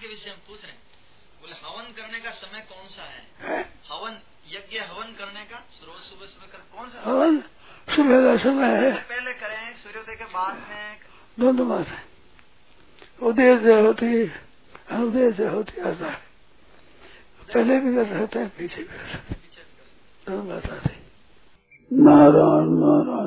के विषय में पूछ रहे हैं। बोले हवन करने का समय कौन सा है? हवन यज्ञ हवन करने का सुबह सुबह सुबह कर कौन सा हवन सुबह का समय है। पहले करें सूर्योदय के बाद में दोनों बात है। उदय से होती उदय से होती आता है पहले भी कर सकते हैं पीछे भी कर सकते हैं दोनों बात आती नारायण नारायण।